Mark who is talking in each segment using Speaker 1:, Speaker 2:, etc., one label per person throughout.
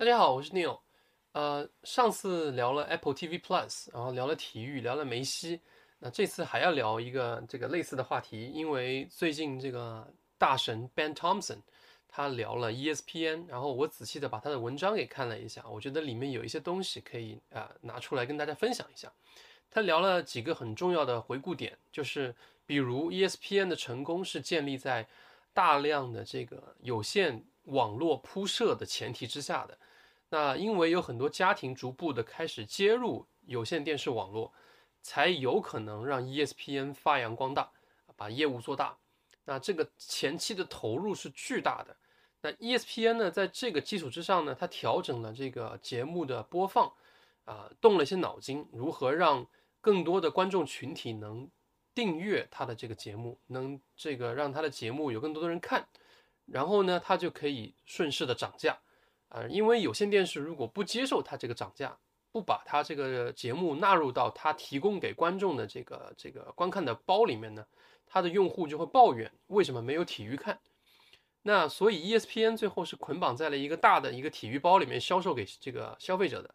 Speaker 1: 大家好，我是 Neil。呃，上次聊了 Apple TV Plus，然后聊了体育，聊了梅西。那这次还要聊一个这个类似的话题，因为最近这个大神 Ben Thompson 他聊了 ESPN，然后我仔细的把他的文章给看了一下，我觉得里面有一些东西可以啊拿出来跟大家分享一下。他聊了几个很重要的回顾点，就是比如 ESPN 的成功是建立在大量的这个有线网络铺设的前提之下的。那因为有很多家庭逐步的开始接入有线电视网络，才有可能让 ESPN 发扬光大，把业务做大。那这个前期的投入是巨大的。那 ESPN 呢，在这个基础之上呢，它调整了这个节目的播放，啊，动了一些脑筋，如何让更多的观众群体能订阅它的这个节目，能这个让它的节目有更多的人看，然后呢，它就可以顺势的涨价。呃，因为有线电视如果不接受它这个涨价，不把它这个节目纳入到它提供给观众的这个这个观看的包里面呢，它的用户就会抱怨为什么没有体育看。那所以 ESPN 最后是捆绑在了一个大的一个体育包里面销售给这个消费者的。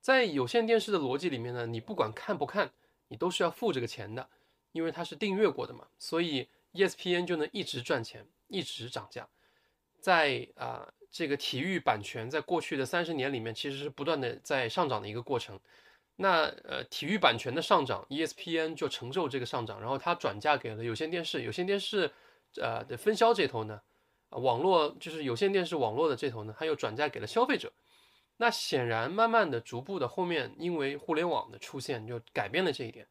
Speaker 1: 在有线电视的逻辑里面呢，你不管看不看，你都是要付这个钱的，因为它是订阅过的嘛，所以 ESPN 就能一直赚钱，一直涨价。在啊。这个体育版权在过去的三十年里面，其实是不断的在上涨的一个过程。那呃，体育版权的上涨，ESPN 就承受这个上涨，然后它转嫁给了有线电视。有线电视呃的分销这头呢，网络就是有线电视网络的这头呢，它又转嫁给了消费者。那显然，慢慢的、逐步的，后面因为互联网的出现，就改变了这一点。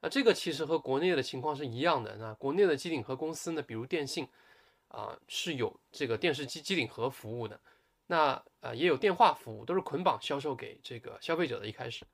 Speaker 1: 那这个其实和国内的情况是一样的。那国内的机顶盒公司呢，比如电信。啊，是有这个电视机机顶盒服务的，那呃也有电话服务，都是捆绑销售给这个消费者的。一开始，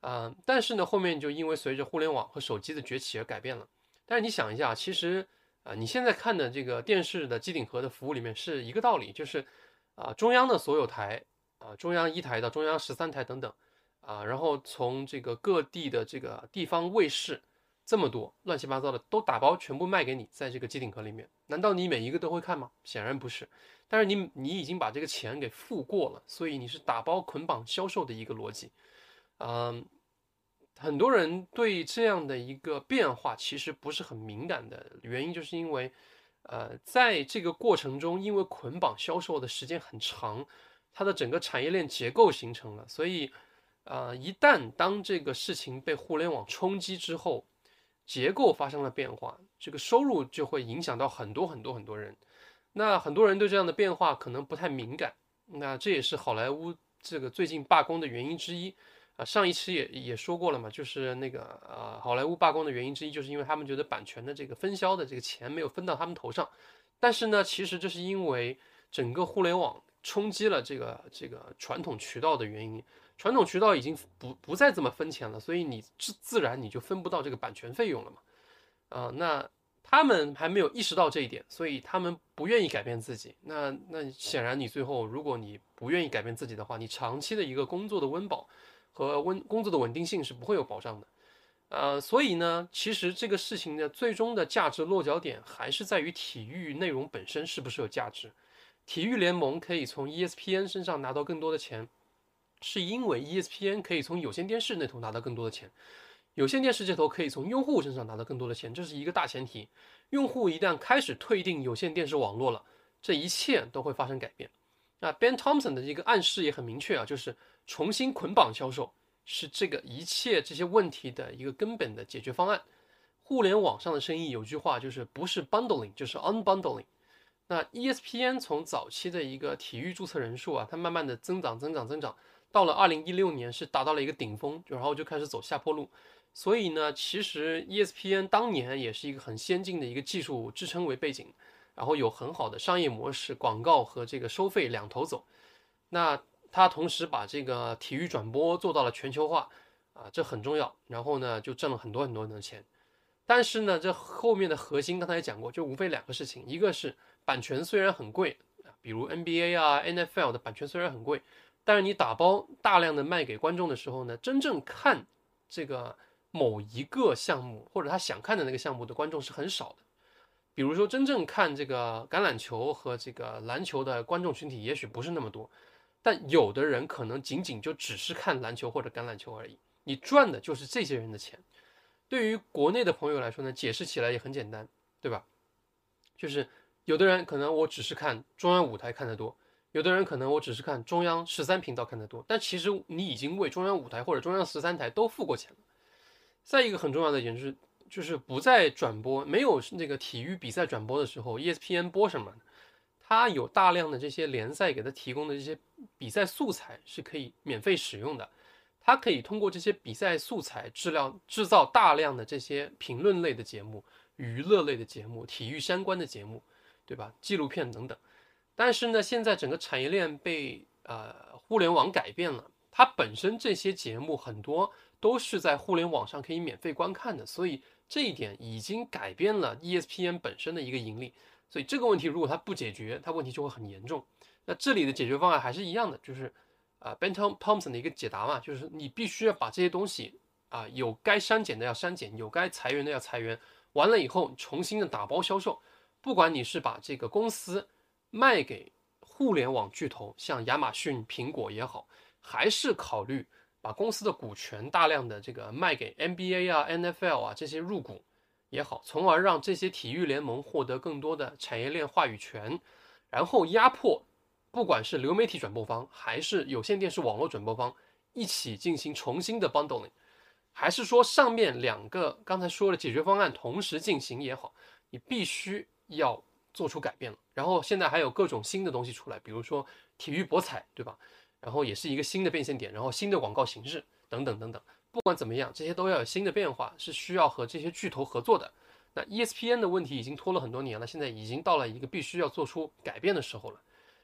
Speaker 1: 啊，但是呢，后面就因为随着互联网和手机的崛起而改变了。但是你想一下，其实啊，你现在看的这个电视的机顶盒的服务里面是一个道理，就是啊，中央的所有台啊，中央一台到中央十三台等等啊，然后从这个各地的这个地方卫视。这么多乱七八糟的都打包全部卖给你，在这个机顶盒里面，难道你每一个都会看吗？显然不是。但是你你已经把这个钱给付过了，所以你是打包捆绑销售的一个逻辑。嗯，很多人对这样的一个变化其实不是很敏感的原因，就是因为呃，在这个过程中，因为捆绑销售的时间很长，它的整个产业链结构形成了，所以呃，一旦当这个事情被互联网冲击之后，结构发生了变化，这个收入就会影响到很多很多很多人。那很多人对这样的变化可能不太敏感。那这也是好莱坞这个最近罢工的原因之一啊。上一期也也说过了嘛，就是那个呃，好莱坞罢工的原因之一，就是因为他们觉得版权的这个分销的这个钱没有分到他们头上。但是呢，其实这是因为整个互联网冲击了这个这个传统渠道的原因。传统渠道已经不不再这么分钱了，所以你自自然你就分不到这个版权费用了嘛，啊，那他们还没有意识到这一点，所以他们不愿意改变自己。那那显然你最后如果你不愿意改变自己的话，你长期的一个工作的温饱和温工作的稳定性是不会有保障的，呃，所以呢，其实这个事情的最终的价值落脚点还是在于体育内容本身是不是有价值。体育联盟可以从 ESPN 身上拿到更多的钱。是因为 ESPN 可以从有线电视那头拿到更多的钱，有线电视这头可以从用户身上拿到更多的钱，这是一个大前提。用户一旦开始退订有线电视网络了，这一切都会发生改变。那 Ben Thompson 的一个暗示也很明确啊，就是重新捆绑销售是这个一切这些问题的一个根本的解决方案。互联网上的生意有句话就是不是 bundling 就是 unbundling。那 ESPN 从早期的一个体育注册人数啊，它慢慢的增长增长增长。到了二零一六年是达到了一个顶峰，然后就开始走下坡路。所以呢，其实 ESPN 当年也是一个很先进的一个技术支撑为背景，然后有很好的商业模式，广告和这个收费两头走。那它同时把这个体育转播做到了全球化啊，这很重要。然后呢，就挣了很多很多的钱。但是呢，这后面的核心刚才也讲过，就无非两个事情，一个是版权虽然很贵，比如 NBA 啊、NFL 的版权虽然很贵。但是你打包大量的卖给观众的时候呢，真正看这个某一个项目或者他想看的那个项目的观众是很少的。比如说，真正看这个橄榄球和这个篮球的观众群体也许不是那么多。但有的人可能仅仅就只是看篮球或者橄榄球而已，你赚的就是这些人的钱。对于国内的朋友来说呢，解释起来也很简单，对吧？就是有的人可能我只是看中央舞台看得多，有的人可能我只是看中央十三频道看得多，但其实你已经为中央五台或者中央十三台都付过钱了。再一个很重要的一点就是，就是不再转播，没有那个体育比赛转播的时候，ESPN 播什么？它有大量的这些联赛给它提供的这些比赛素材是可以免费使用的，它可以通过这些比赛素材质量制造大量的这些评论类的节目、娱乐类的节目、体育相关的节目，对吧？纪录片等等。但是呢，现在整个产业链被呃互联网改变了，它本身这些节目很多都是在互联网上可以免费观看的，所以这一点已经改变了 ESPN 本身的一个盈利。所以这个问题如果它不解决，它问题就会很严重。那这里的解决方案还是一样的，就是啊，Ben Thompson 的一个解答嘛，就是你必须要把这些东西啊，有该删减的要删减，有该裁员的要裁员，完了以后重新的打包销售。不管你是把这个公司卖给互联网巨头，像亚马逊、苹果也好，还是考虑把公司的股权大量的这个卖给 NBA 啊、NFL 啊这些入股。也好，从而让这些体育联盟获得更多的产业链话语权，然后压迫，不管是流媒体转播方还是有线电视网络转播方，一起进行重新的 bundling，还是说上面两个刚才说的解决方案同时进行也好，你必须要做出改变了。然后现在还有各种新的东西出来，比如说体育博彩，对吧？然后也是一个新的变现点，然后新的广告形式等等等等。不管怎么样，这些都要有新的变化，是需要和这些巨头合作的。那 ESPN 的问题已经拖了很多年了，现在已经到了一个必须要做出改变的时候了。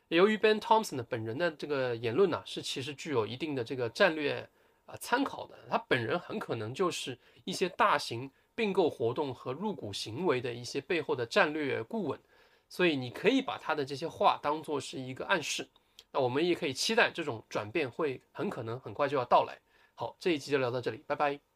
Speaker 1: 由于 Ben Thompson 的本人的这个言论呢，是其实具有一定的这个战略啊参考的，他本人很可能就是一些大型并购活动和入股行为的一些背后的战略顾问，所以你可以把他的这些话当做是一个暗示。那我们也可以期待这种转变会很可能很快就要到来。好，这一集就聊到这里，拜拜。